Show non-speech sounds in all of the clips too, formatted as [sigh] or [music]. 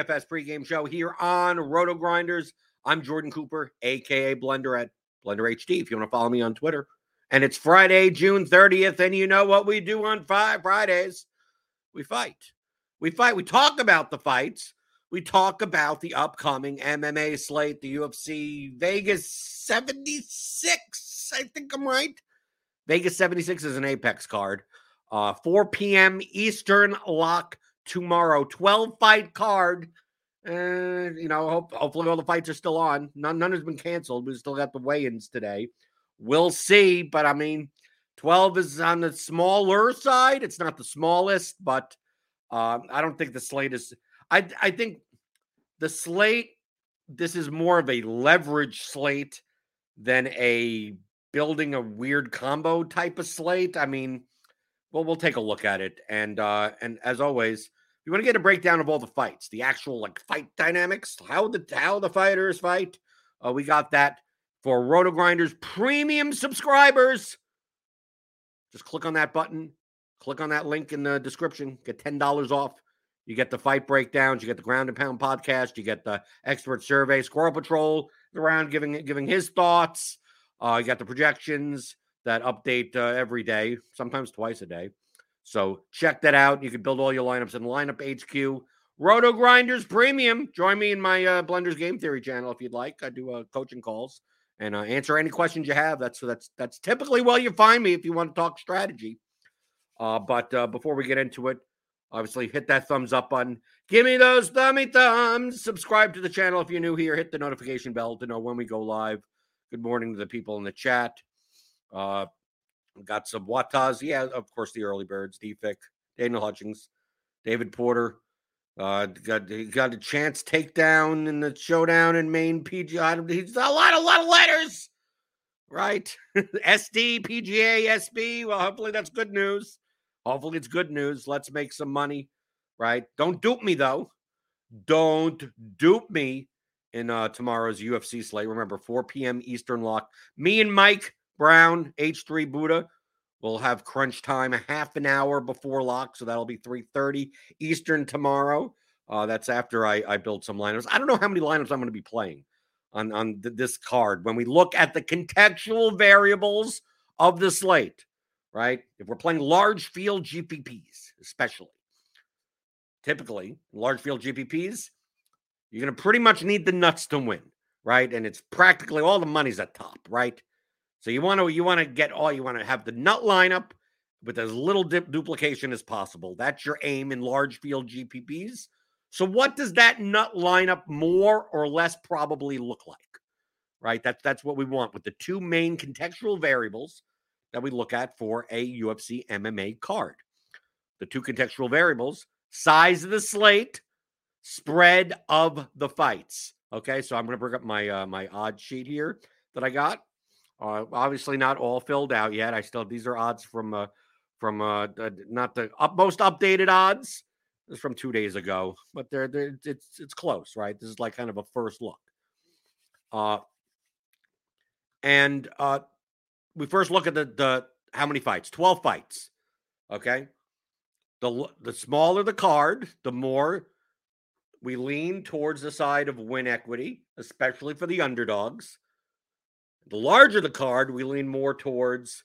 DFS pregame show here on Roto Grinders. I'm Jordan Cooper, aka Blender at Blender HD. If you want to follow me on Twitter, and it's Friday, June 30th, and you know what we do on five Fridays? We fight. We fight. We talk about the fights. We talk about the upcoming MMA slate, the UFC Vegas 76. I think I'm right. Vegas 76 is an Apex card. Uh, 4 p.m. Eastern lock tomorrow. 12 fight card. And, you know, hope, hopefully all the fights are still on. None, none has been canceled. We still got the weigh ins today. We'll see. But I mean, 12 is on the smaller side. It's not the smallest, but um, I don't think the slate is. I, I think the slate, this is more of a leverage slate than a building a weird combo type of slate. I mean, well, we'll take a look at it. And uh, and as always, you want to get a breakdown of all the fights, the actual like fight dynamics, how the how the fighters fight, uh, we got that for Roto Grinders premium subscribers. Just click on that button, click on that link in the description, get ten dollars off. You get the fight breakdowns, you get the ground and pound podcast, you get the expert survey. Squirrel Patrol around giving giving his thoughts. Uh, you got the projections that update uh, every day, sometimes twice a day. So check that out. You can build all your lineups in Lineup HQ. Roto Grinders Premium. Join me in my uh, Blenders Game Theory channel if you'd like. I do uh, coaching calls and uh, answer any questions you have. That's that's that's typically where you find me if you want to talk strategy. Uh, but uh, before we get into it, obviously hit that thumbs up button. Give me those thummy thumbs. Subscribe to the channel if you're new here. Hit the notification bell to know when we go live. Good morning to the people in the chat. Got some Wataz. Yeah, of course, the early birds, Defic, Daniel Hutchings, David Porter. Uh, got got a chance takedown in the showdown in Maine PGA. He's a lot, a lot of letters, right? [laughs] SD, PGA, SB. Well, hopefully that's good news. Hopefully it's good news. Let's make some money, right? Don't dupe me though. Don't dupe me in uh, tomorrow's UFC slate. Remember, 4 p.m. Eastern lock. Me and Mike Brown, H3 Buddha We'll have crunch time a half an hour before lock, so that'll be 3:30 Eastern tomorrow. Uh, that's after I, I build some lineups. I don't know how many lineups I'm going to be playing on on th- this card when we look at the contextual variables of the slate. Right, if we're playing large field GPPs, especially typically large field GPPs, you're going to pretty much need the nuts to win, right? And it's practically all the money's at top, right? So you want to you want to get all you want to have the nut lineup with as little duplication as possible. That's your aim in large field GPPs. So what does that nut lineup more or less probably look like? Right? That's that's what we want with the two main contextual variables that we look at for a UFC MMA card. The two contextual variables, size of the slate, spread of the fights. Okay, so I'm going to bring up my uh, my odd sheet here that I got. Uh, obviously, not all filled out yet. I still these are odds from uh, from uh, not the most updated odds. This is from two days ago, but they're, they're it's it's close, right? This is like kind of a first look. Uh, and uh, we first look at the the how many fights? Twelve fights. Okay, the the smaller the card, the more we lean towards the side of win equity, especially for the underdogs. The larger the card, we lean more towards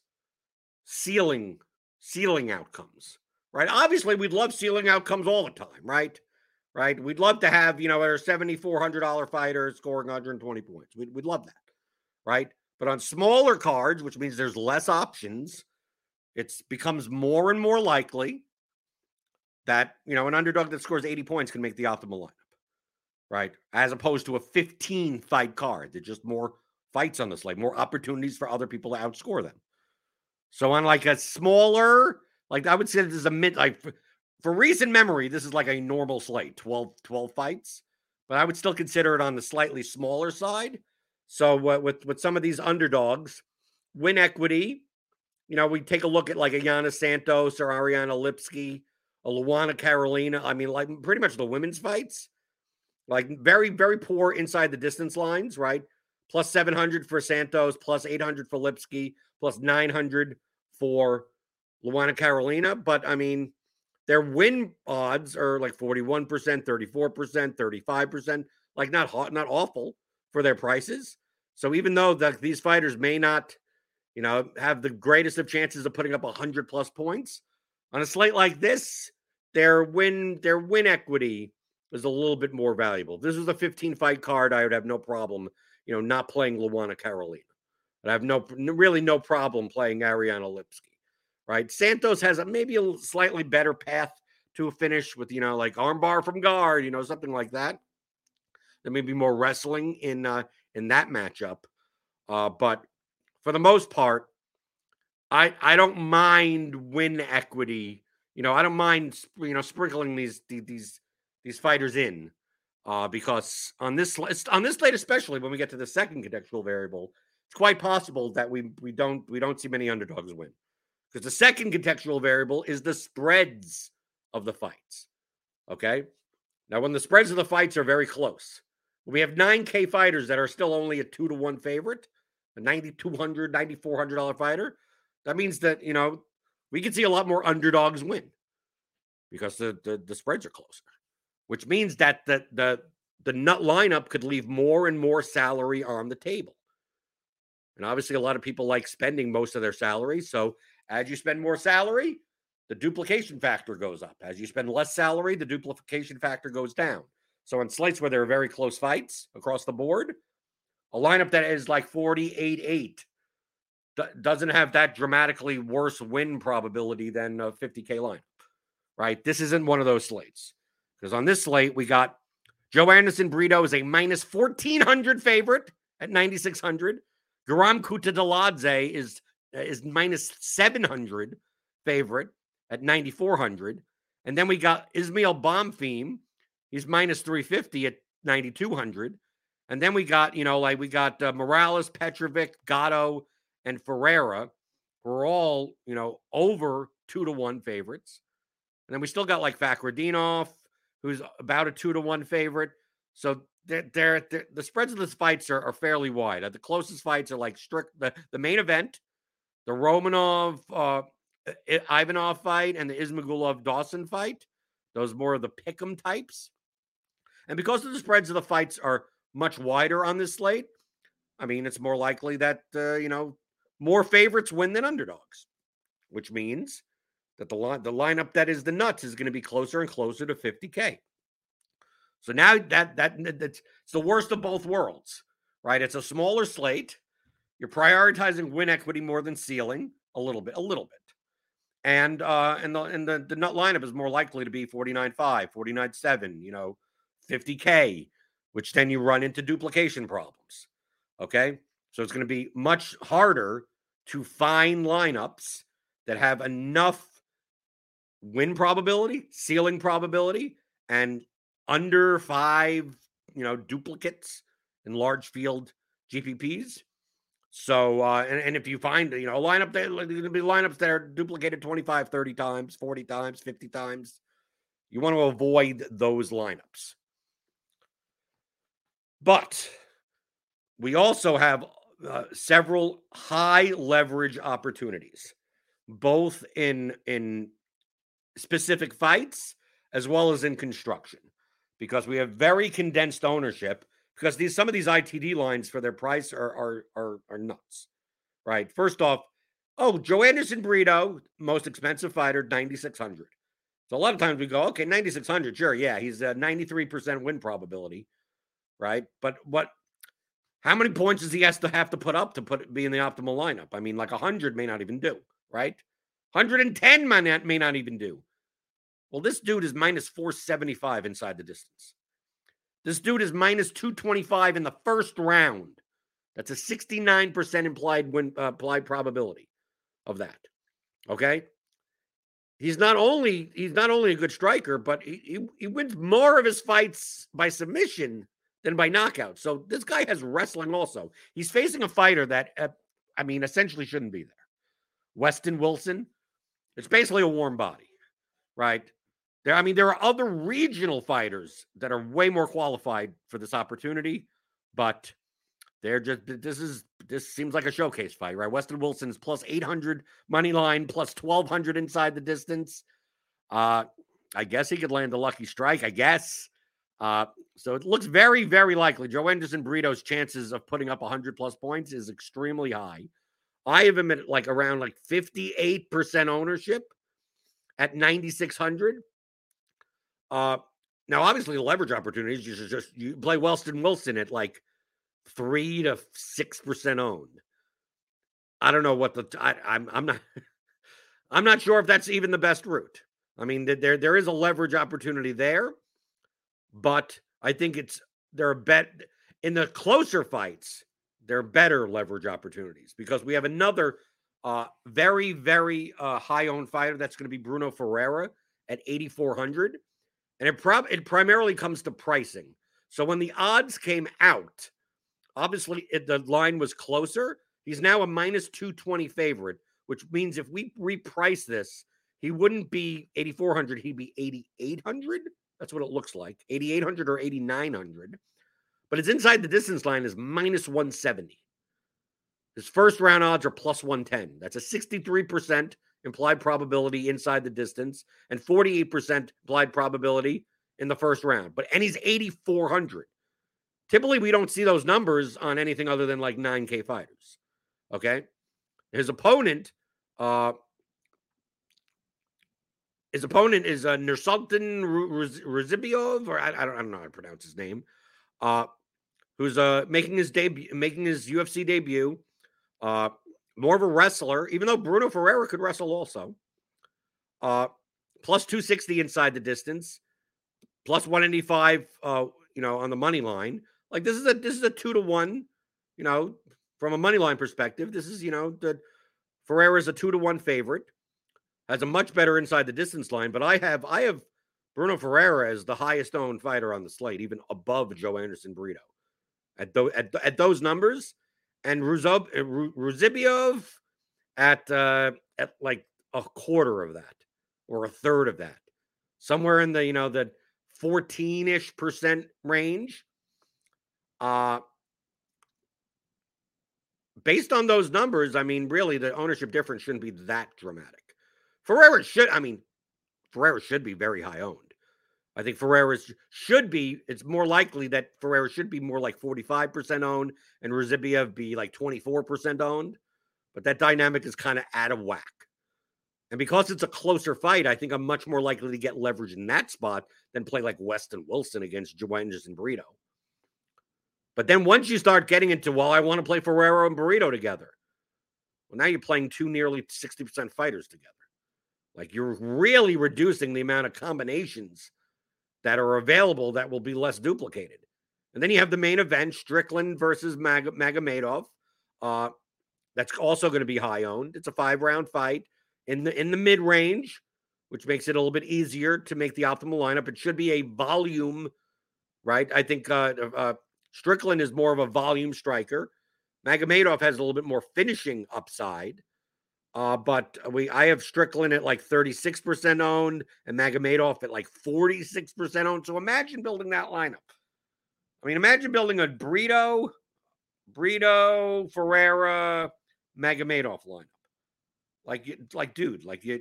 ceiling ceiling outcomes. Right? Obviously, we'd love ceiling outcomes all the time, right? Right? We'd love to have, you know, our $7,400 fighter scoring 120 points. We'd, we'd love that. Right? But on smaller cards, which means there's less options, it becomes more and more likely that you know an underdog that scores 80 points can make the optimal lineup, right? As opposed to a 15 fight card. There's just more fights on the slate, more opportunities for other people to outscore them. So on like a smaller, like I would say this is a mid like for, for recent memory, this is like a normal slate, 12, 12 fights. But I would still consider it on the slightly smaller side. So uh, with with some of these underdogs, win equity, you know, we take a look at like a Yana Santos or Ariane Lipski, a Luana Carolina. I mean, like pretty much the women's fights, like very, very poor inside the distance lines, right? Plus 700 for Santos, plus 800 for Lipski, plus 900 for Luana Carolina. But I mean, their win odds are like 41%, 34%, 35%, like not hot, not awful for their prices. So even though the, these fighters may not, you know, have the greatest of chances of putting up 100 plus points on a slate like this, their win their win equity is a little bit more valuable. If this was a 15 fight card, I would have no problem, you know, not playing Luana Carolina. But I have no really no problem playing Ariane Lipski. Right? Santos has a, maybe a slightly better path to a finish with, you know, like armbar from guard, you know, something like that. There may be more wrestling in uh in that matchup. Uh, but for the most part, I I don't mind win equity you know, I don't mind you know sprinkling these these these fighters in uh, because on this on this slate, especially when we get to the second contextual variable, it's quite possible that we we don't we don't see many underdogs win because the second contextual variable is the spreads of the fights. Okay, now when the spreads of the fights are very close, we have 9K fighters that are still only a two to one favorite, a $9,200, $9,400 fighter. That means that, you know, we can see a lot more underdogs win because the, the, the spreads are closer, which means that the the the nut lineup could leave more and more salary on the table. And obviously, a lot of people like spending most of their salary. So as you spend more salary, the duplication factor goes up. As you spend less salary, the duplication factor goes down. So in slates where there are very close fights across the board, a lineup that is like 48 8 doesn't have that dramatically worse win probability than a 50K lineup, right? This isn't one of those slates because on this slate, we got Joanderson Brito is a minus 1400 favorite at 9600. Guram Kutateladze is is minus 700 favorite at 9400. And then we got Ismael Bonfim. He's minus 350 at 9200. And then we got, you know, like we got uh, Morales, Petrovic, Gatto, and Ferreira were all, you know, over two to one favorites. And then we still got like Fakhretdinov, who's about a two to one favorite. So they're, they're, they're, the spreads of the fights are, are fairly wide. Uh, the closest fights are like strict the, the main event, the Romanov uh, Ivanov fight, and the Ismagulov Dawson fight. Those more of the pick'em types. And because the spreads of the fights are much wider on this slate, I mean, it's more likely that uh, you know more favorites win than underdogs, which means that the line the lineup that is the nuts is going to be closer and closer to 50k. So now that that that's it's the worst of both worlds, right? It's a smaller slate. You're prioritizing win equity more than ceiling a little bit, a little bit. And uh and the and the, the nut lineup is more likely to be 49.5, 49.7, you know, 50k, which then you run into duplication problems. Okay. So it's going to be much harder to find lineups that have enough win probability, ceiling probability, and under five you know, duplicates in large field GPPs. So, uh, and, and if you find, you know, a lineup there, there's going to be lineups that are duplicated 25, 30 times, 40 times, 50 times. You want to avoid those lineups. But we also have uh, several high leverage opportunities, both in in specific fights as well as in construction, because we have very condensed ownership. Because these some of these ITD lines for their price are are are, are nuts, right? First off, oh Joanderson Brito, most expensive fighter, ninety six hundred. So a lot of times we go, okay, ninety six hundred, sure, yeah, he's a ninety three percent win probability, right? But what how many points does he has to have to put up to put be in the optimal lineup? I mean, like 100 may not even do, right? 110 may not, may not even do. Well, this dude is minus 475 inside the distance. This dude is minus 225 in the first round. That's a 69% implied win uh, implied probability of that. Okay? He's not only he's not only a good striker, but he, he, he wins more of his fights by submission than by knockout. So this guy has wrestling also. He's facing a fighter that, uh, I mean, essentially shouldn't be there. Westin Wilson, it's basically a warm body, right? There, I mean, there are other regional fighters that are way more qualified for this opportunity, but they're just this is this seems like a showcase fight, right? Westin Wilson's plus 800 money line, plus 1200 inside the distance. Uh, I guess he could land a lucky strike, I guess. Uh, so it looks very, very likely. Joanderson Brito's chances of putting up 100 plus points is extremely high. I have him at like around like 58% ownership at 9,600. Uh, now, obviously, the leverage opportunities, you just you play Westin Wilson at like three to six percent owned. I don't know what the I, I'm I'm not [laughs] I'm not sure if that's even the best route. I mean, there there is a leverage opportunity there but I think it's there are bet in the closer fights, there are better leverage opportunities because we have another uh, very, very uh, high owned fighter that's going to be Bruno Ferreira at 8,400. And it, prob- it primarily comes to pricing. So when the odds came out, obviously it, the line was closer. He's now a minus 220 favorite, which means if we reprice this, he wouldn't be 8,400, he'd be 8,800. That's what it looks like 8,800 or 8,900. But his inside the distance line is minus 170. His first round odds are plus 110. That's a 63% implied probability inside the distance and 48% implied probability in the first round. But and he's 8,400. Typically, we don't see those numbers on anything other than like 9K fighters. Okay. His opponent, uh, his opponent is uh, Nursultan Ruziboev, or I, I, don't, I don't know how to pronounce his name, uh, who's uh, making his debut, making his UFC debut. Uh, more of a wrestler, even though Bruno Ferreira could wrestle also. Uh, plus 260 inside the distance, plus 185, uh, you know, on the money line. Like this is a this is a two to one, you know, from a money line perspective. This is, you know, the Ferreira is a two to one favorite has a much better inside the distance line. But I have I have Bruno Ferreira is the highest owned fighter on the slate, even above Joanderson Brito. At, th- at, at those numbers, and Ruzob, uh, at uh, at like a quarter of that or a third of that, somewhere in the you know the fourteen ish percent range. Uh, based on those numbers, I mean, really, the ownership difference shouldn't be that dramatic. Ferreira should, I mean, Ferreira should be very high owned. I think Ferreira should be, it's more likely that Ferreira should be more like 45% owned and Ruziboev be like 24% owned. But that dynamic is kind of out of whack. And because it's a closer fight, I think I'm much more likely to get leverage in that spot than play like Westin Wilson against Joanderson and Brito. But then once you start getting into, well, I want to play Ferreira and Brito together. Well, now you're playing two nearly 60% fighters together. Like you're really reducing the amount of combinations that are available that will be less duplicated. And then you have the main event, Strickland versus Mag- Magomedov. Uh, that's also going to be high owned. It's a five round fight in the in the mid range, which makes it a little bit easier to make the optimal lineup. It should be a volume right? I think uh, uh, Strickland is more of a volume striker. Magomedov has a little bit more finishing upside. Uh, but we I have Strickland at like 36% owned and Magomedov at like 46% owned. So imagine building that lineup. I mean, imagine building a Brito, Brito, Ferreira, Magomedov lineup. Like, like, dude, like you,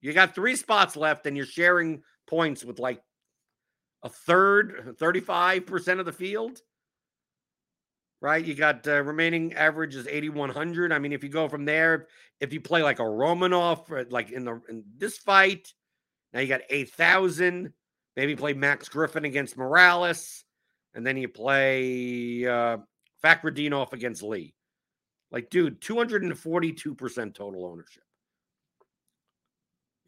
you got three spots left, and you're sharing points with like a third, 35% of the field right? You got uh, remaining average is 8100. I mean, if you go from there, if you play like a Romanov, uh, like in the in this fight, now you got 8000. Maybe play Max Griffin against Morales, and then you play uh, Fakhretdinov against Lee. Like, dude, 242% total ownership.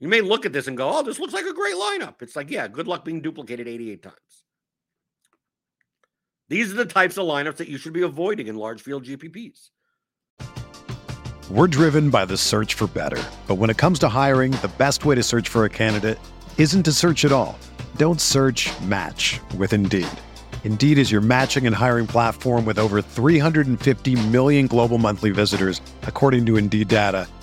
You may look at this and go, oh, this looks like a great lineup. It's like, yeah, good luck being duplicated 88 times. These are the types of lineups that you should be avoiding in large field GPPs. We're driven by the search for better. But when it comes to hiring, the best way to search for a candidate isn't to search at all. Don't search match with Indeed. Indeed is your matching and hiring platform with over 350 million global monthly visitors, according to Indeed data,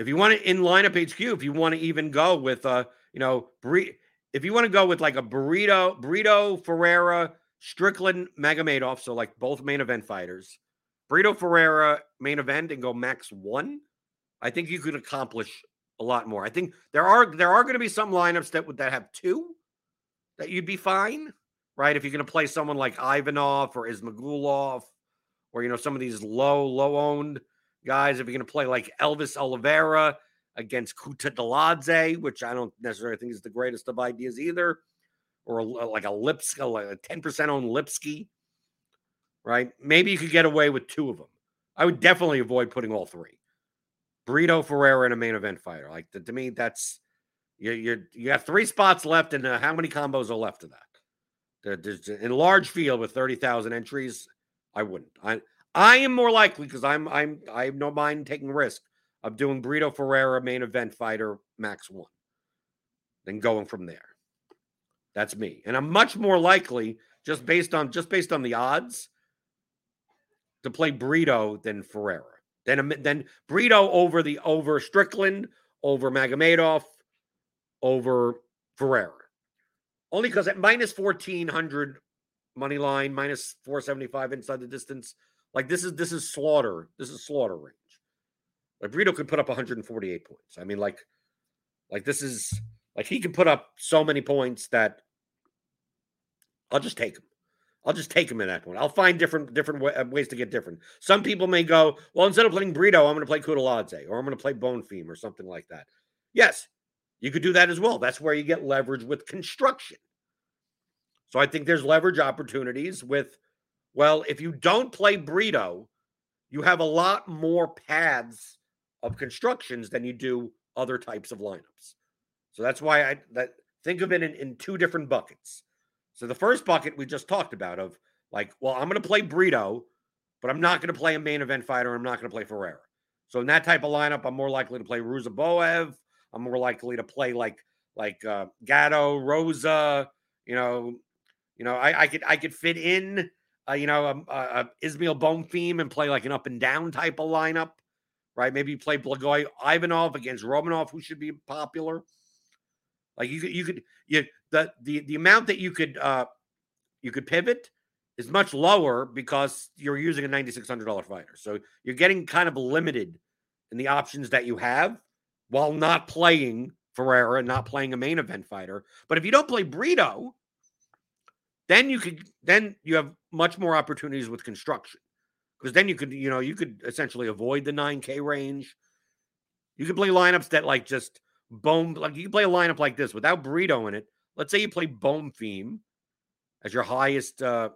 If you want to in lineup HQ, if you want to even go with uh, you know, if you want to go with like a Brito, Brito Ferreira, Strickland, Mega Magomedov, so like both main event fighters, Brito Ferreira main event and go max one, I think you could accomplish a lot more. I think there are there are going to be some lineups that would that have two that you'd be fine, right? If you're going to play someone like Ivanov or Ismagulov, or you know some of these low low owned guys. If you're going to play like Elvis Oliveira against Kutateladze, which I don't necessarily think is the greatest of ideas either, or a, like a Lipski, like a 10% on Lipski, right? Maybe you could get away with two of them. I would definitely avoid putting all three. Brito Ferreira in a main event fighter. Like to me, that's you you you got three spots left, and uh, how many combos are left of that? There's, in a large field with thirty thousand entries, I wouldn't. I I am more likely because I'm I'm I have no mind taking risk of doing Brito Ferreira main event fighter max one, than going from there. That's me, and I'm much more likely just based on just based on the odds to play Brito than Ferreira. Then um, then Brito over the over Strickland, over Magomedov, over Ferreira. Only because at minus 1400 money line, minus 475 inside the distance, like this is this is slaughter. This is slaughter range. Like Brito could put up 148 points. I mean, like, like this is like he can put up so many points that I'll just take him. I'll just take him in that point. I'll find different different uh, ways to get different. Some people may go, well, instead of playing Brito, I'm going to play Kutateladze or I'm going to play Bonfim or something like that. Yes, you could do that as well. That's where you get leverage with construction. So I think there's leverage opportunities with well, if you don't play Brito, you have a lot more paths of constructions than you do other types of lineups. So that's why I that think of it in, in two different buckets. So the first bucket we just talked about of like, well, I'm going to play Brito, but I'm not going to play a main event fighter. I'm not going to play Ferreira. So in that type of lineup, I'm more likely to play Ruziboev. I'm more likely to play like like uh, Gatto, Rosa. You know, you know, I, I could I could fit in, uh, you know, um, uh, uh, Ismael Bonfim and play like an up and down type of lineup, right? Maybe play Blagoy Ivanov against Romanov, who should be popular. Like you could you could you the the the amount that you could uh you could pivot is much lower because you're using a $9600 fighter. So you're getting kind of limited in the options that you have while not playing Ferreira and not playing a main event fighter. But if you don't play Brito, then you could then you have much more opportunities with construction. Because then you could, you know, you could essentially avoid the 9K range. You could play lineups that like just bone like you can play a lineup like this without Brito in it. Let's say you play Bonfim as your highest uh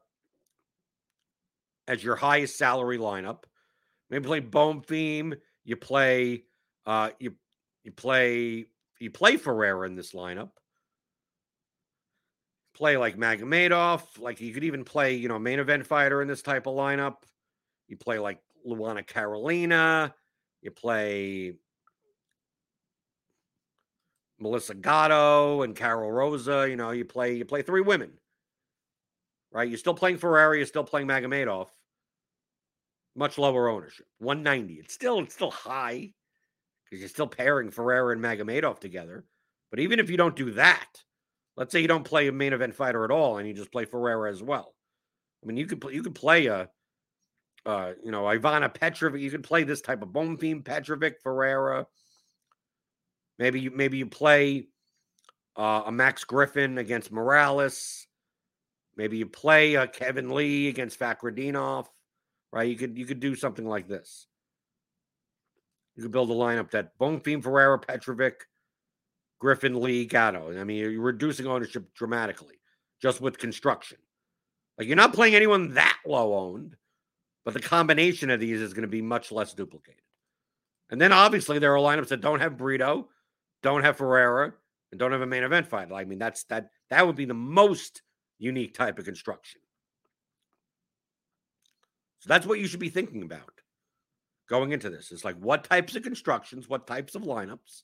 as your highest salary lineup. Maybe play Bonfim. You play uh you you play you play Ferreira in this lineup. Play like Magomedov. Like you could even play, you know, main event fighter in this type of lineup. You play like Luana Carolina. You play Melissa Gatto and Karol Rosa. You know, you play you play three women, right? You're still playing Ferreira. You're still playing Magomedov. Much lower ownership, 190. It's still it's still high because you're still pairing Ferreira and Magomedov together. But even if you don't do that, let's say you don't play a main event fighter at all and you just play Ferreira as well. I mean, you could you could play a, uh, you know, Ivana Petrovic. You could play this type of Bonfim Petrovic Ferreira. Maybe you maybe you play uh, a Max Griffin against Morales. Maybe you play a Kevin Lee against Fakhretdinov, right? You could you could do something like this. You could build a lineup that Bonfim, Ferreira, Petrovic, Griffin, Lee, Gatto. I mean, you're reducing ownership dramatically just with construction. Like you're not playing anyone that low owned, but the combination of these is going to be much less duplicated. And then obviously there are lineups that don't have Brito, don't have Ferreira, and don't have a main event fight. I mean, that's that that would be the most unique type of construction. So that's what you should be thinking about going into this. It's like what types of constructions, what types of lineups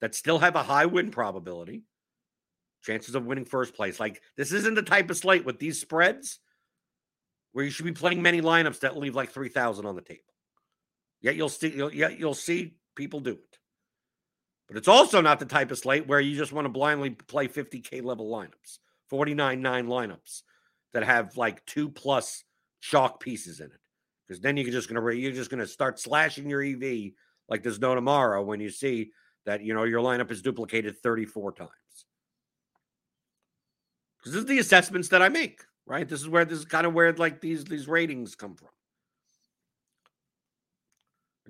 that still have a high win probability, chances of winning first place. Like this isn't the type of slate with these spreads where you should be playing many lineups that leave like 3000 on the table. Yet you'll see you'll, yet you'll see people do it. But it's also not the type of slate where you just want to blindly play 50K level lineups, 49 9 lineups that have like two plus chalk pieces in it. Because then you're just gonna you're just gonna start slashing your EV like there's no tomorrow when you see that you know your lineup is duplicated 34 times. Because this is the assessments that I make, right? This is where this is kind of where like these these ratings come from.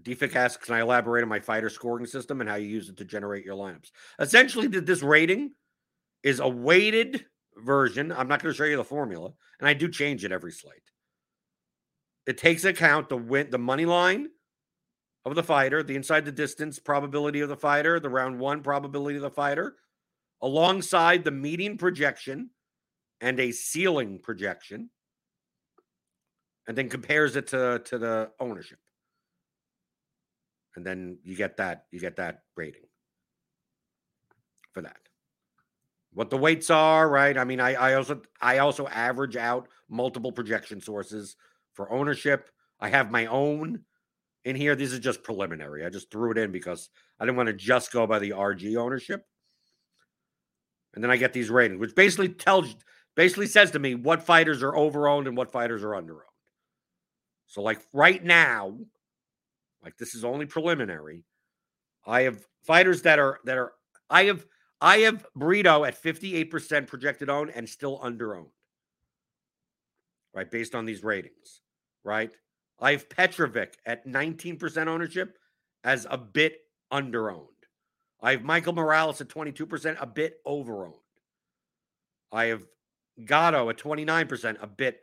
Defik asks, can I elaborate on my fighter scoring system and how you use it to generate your lineups? Essentially, this rating is a weighted version. I'm not going to show you the formula, and I do change it every slate. It takes account the win, the money line of the fighter, the inside the distance probability of the fighter, the round one probability of the fighter, alongside the median projection and a ceiling projection, and then compares it to, to the ownership. And then you get that you get that rating for that. What the weights are right? I mean i i also i also average out multiple projection sources for ownership. I have my own in here this is just preliminary i just threw it in because i didn't want to just go by the rg ownership and then i get these ratings which basically tells basically says to me what fighters are overowned and what fighters are underowned so like right now like this is only preliminary. I have fighters that are that are I have I have Brito at 58% projected owned and still underowned. Right, based on these ratings, right? I have Petrovic at 19% ownership as a bit under owned. I have Michael Morales at 22%, a bit over owned. I have Gatto at 29%, a bit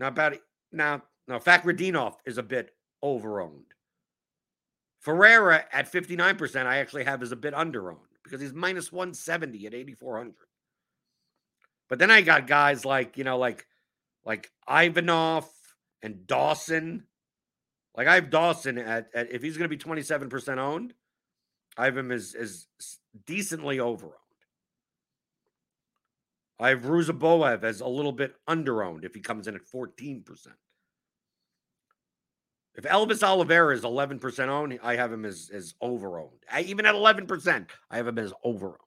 not bad. Now, now Fakhretdinov is a bit overowned. Ferreira at 59%, I actually have as a bit underowned because he's minus 170 at 8,400. But then I got guys like, you know, like like Ivanov and Dawson. Like I have Dawson at, at if he's going to be 27% owned, I have him as, as decently over owned. I have Ruziboev as a little bit under owned if he comes in at 14%. If Elvis Oliveira is 11% owned, I have him as, as over owned. I, even at 11%, I have him as over owned.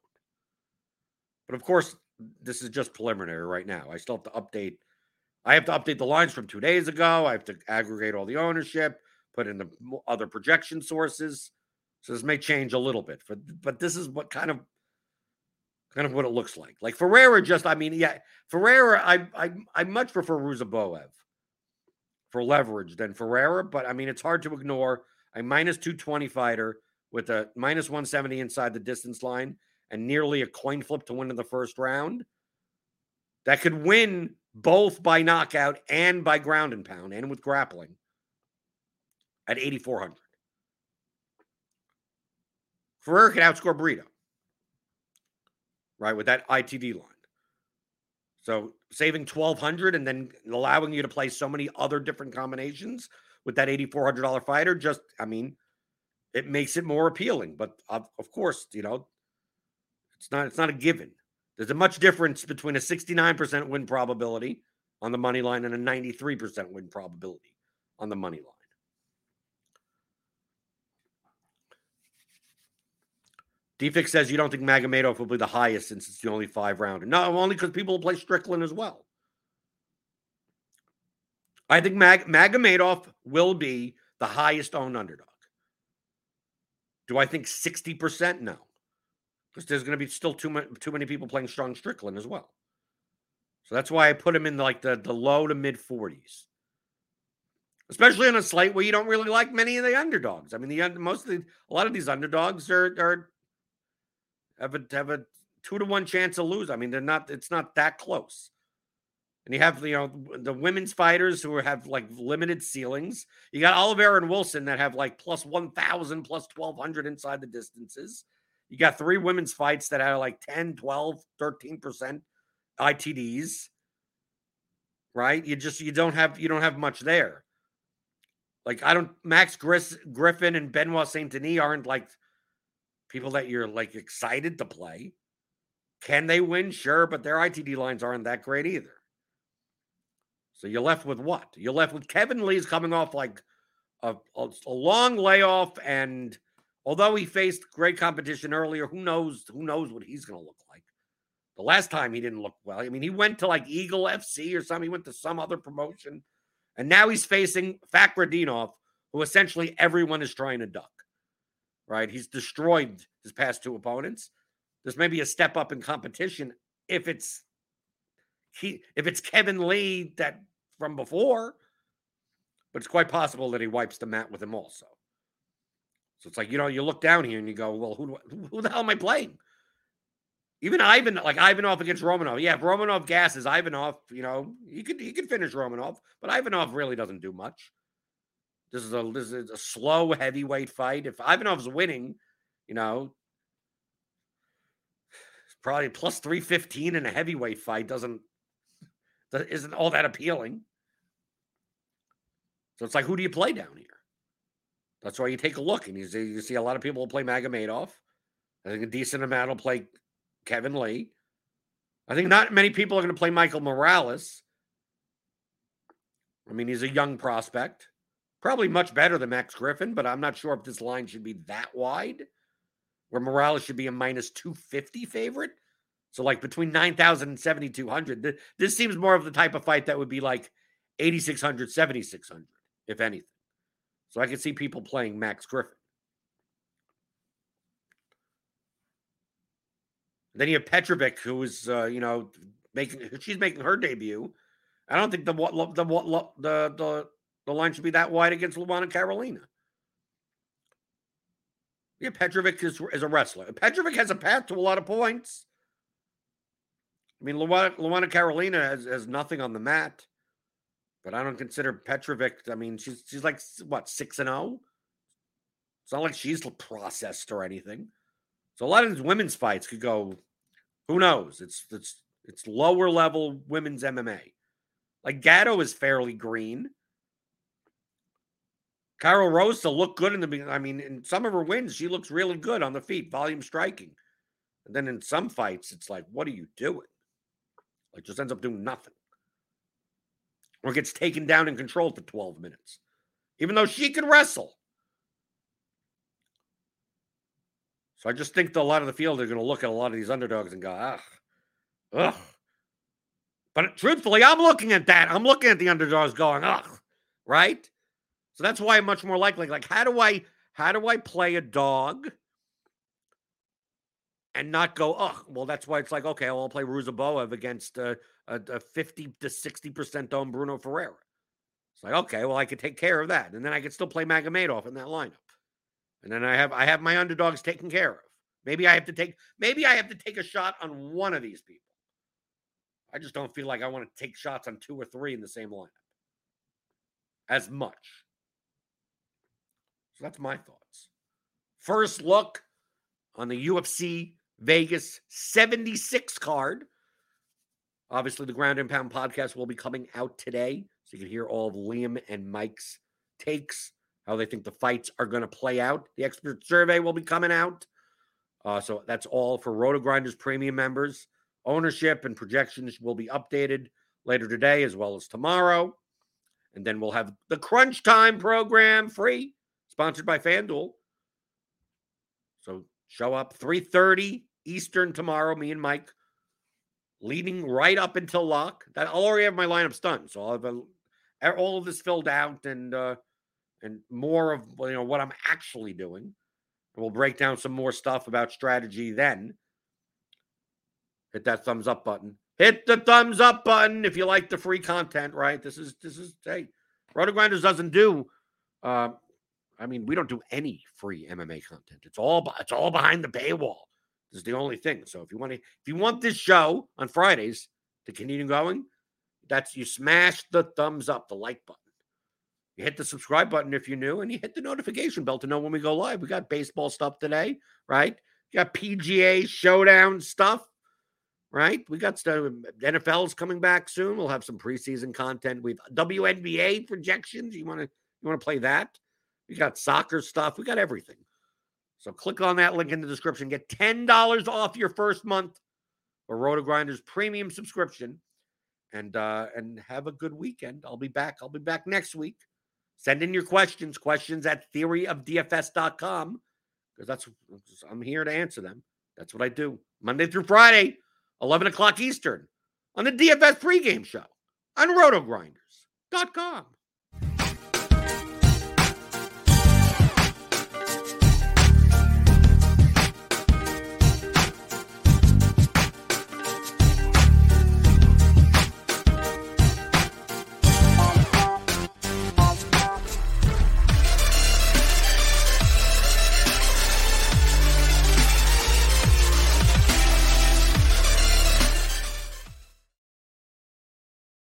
But of course, this is just preliminary right now. I still have to update. I have to update the lines from two days ago. I have to aggregate all the ownership, put in the other projection sources. So this may change a little bit, but this is what kind of kind of what it looks like. Like Ferreira, just I mean, yeah, Ferreira. I I I much prefer Ruziboev for leverage than Ferreira, but I mean it's hard to ignore a minus two twenty fighter with a minus one seventy inside the distance line and nearly a coin flip to win in the first round. That could win both by knockout and by ground and pound and with grappling at 8,400. Ferrer can outscore Brito, right, with that ITD line. So saving 1,200 and then allowing you to play so many other different combinations with that $8,400 fighter, just, I mean, it makes it more appealing. But of, of course, you know, it's not, it's not a given. There's a much difference between a 69% win probability on the money line and a 93% win probability on the money line. Defix says you don't think Magomedov will be the highest since it's the only five rounder. No, only because people will play Strickland as well. I think Mag- Magomedov will be the highest owned underdog. Do I think 60%? No. Because there's going to be still too, much, too many people playing strong Strickland as well. So that's why I put him in like the, the low to mid 40s. Especially on a slate where you don't really like many of the underdogs. I mean, the most of the, a lot of these underdogs are, are have a have a two to one chance to lose. I mean, they're not. It's not that close. And you have you know the women's fighters who have like limited ceilings. You got Oliveira and Wilson that have like plus one thousand, plus twelve hundred inside the distances. You got three women's fights that are like 10, 12, 13% ITDs. Right? You just you don't have you don't have much there. Like I don't Max Gris, Griffin and Benoit Saint Denis aren't like people that you're like excited to play. Can they win? Sure, but their ITD lines aren't that great either. So you're left with what? You're left with Kevin Lee's coming off like a, a, a, long layoff, and although he faced great competition earlier, who knows? Who knows what he's going to look like? The last time he didn't look well. I mean, he went to like Eagle FC or something. He went to some other promotion, and now he's facing Fakhretdinov, who essentially everyone is trying to duck right? He's destroyed his past two opponents. There's maybe a step up in competition if it's he if it's Kevin Lee that from before, but it's quite possible that he wipes the mat with him also. So it's like you know you look down here and you go, well, who who the hell am I playing? Even Ivan, like Ivanov against Romanov. Yeah, Romanov gasses Ivanov, you know, he could he could finish Romanov, but Ivanov really doesn't do much. This is a this is a slow heavyweight fight. If Ivanov's winning, you know, probably plus 315 in a heavyweight fight doesn't isn't all that appealing. So it's like, who do you play down here? That's why you take a look and you see, you see a lot of people will play Magomedov. I think a decent amount will play Kevin Lee. I think not many people are going to play Michael Morales. I mean, he's a young prospect. Probably much better than Max Griffin, but I'm not sure if this line should be that wide, where Morales should be a minus 250 favorite. So, like between 9,000 and 7,200. This seems more of the type of fight that would be like 8,600, 7,600, if anything. So, I can see people playing Max Griffin. Then you have Petrovic, who is, uh, you know, making [laughs] she's making her debut. I don't think the the the the, the the line should be that wide against Luana Carolina. Yeah, Petrovic is, is a wrestler. Petrovic has a path to a lot of points. I mean, Luana, Luana Carolina has, has nothing on the mat, but I don't consider Petrovic. I mean, she's she's like what six and zero. Oh? It's not like she's processed or anything. So a lot of these women's fights could go. Who knows? It's it's it's lower level women's MMA. Like Gatto is fairly green. Carol Rose to look good in the beginning. I mean, in some of her wins, she looks really good on the feet, volume striking. And then in some fights, it's like, what are you doing? Like, just ends up doing nothing. Or gets taken down and controlled for 12 minutes, even though she can wrestle. So I just think that a lot of the field are going to look at a lot of these underdogs and go, ugh, ugh. But truthfully, I'm looking at that. I'm looking at the underdogs going, ugh, right? So that's why I'm much more likely. Like, how do I how do I play a dog and not go, oh, well, that's why it's like, okay, well, I'll play Ruziboev against a, a, a 50 to 60% on Brunno Ferreira. It's like, okay, well, I could take care of that. And then I could still play Magomedov in that lineup. And then I have I have my underdogs taken care of. Maybe I have to take maybe I have to take a shot on one of these people. I just don't feel like I want to take shots on two or three in the same lineup as much. So that's my thoughts. First look on the UFC Vegas 76 card. Obviously, the Ground and Pound podcast will be coming out today. So you can hear all of Liam and Mike's takes, how they think the fights are going to play out. The expert survey will be coming out. Uh, so that's all for Roto Grinders premium members. Ownership and projections will be updated later today as well as tomorrow. And then we'll have the Crunch Time program free, sponsored by FanDuel. So show up 3:30 Eastern tomorrow. Me and Mike leading right up until lock. That I'll already have my lineups done, so I'll have a, all of this filled out and uh, and more of you know what I'm actually doing. And we'll break down some more stuff about strategy then. Hit that thumbs up button. Hit the thumbs up button if you like the free content. Right? This is this is hey, Roto Grinders doesn't do. Uh, I mean, we don't do any free MMA content. It's all it's all behind the paywall. Is the only thing. So if you want to, if you want this show on Fridays to continue going, that's you smash the thumbs up, the like button. You hit the subscribe button if you're new, and you hit the notification bell to know when we go live. We got baseball stuff today, right? You got PGA showdown stuff, right? We got stuff. NFL's coming back soon. We'll have some preseason content. We've WNBA projections. You want to you want to play that? We got soccer stuff. We got everything. So click on that link in the description. Get $10 off your first month for Roto Grinders premium subscription. And uh, and have a good weekend. I'll be back. I'll be back next week. Send in your questions, questions at theoryofdfs.com. Because that's I'm here to answer them. That's what I do. Monday through Friday, 11 o'clock Eastern on the DFS pregame show on rotogrinders.com.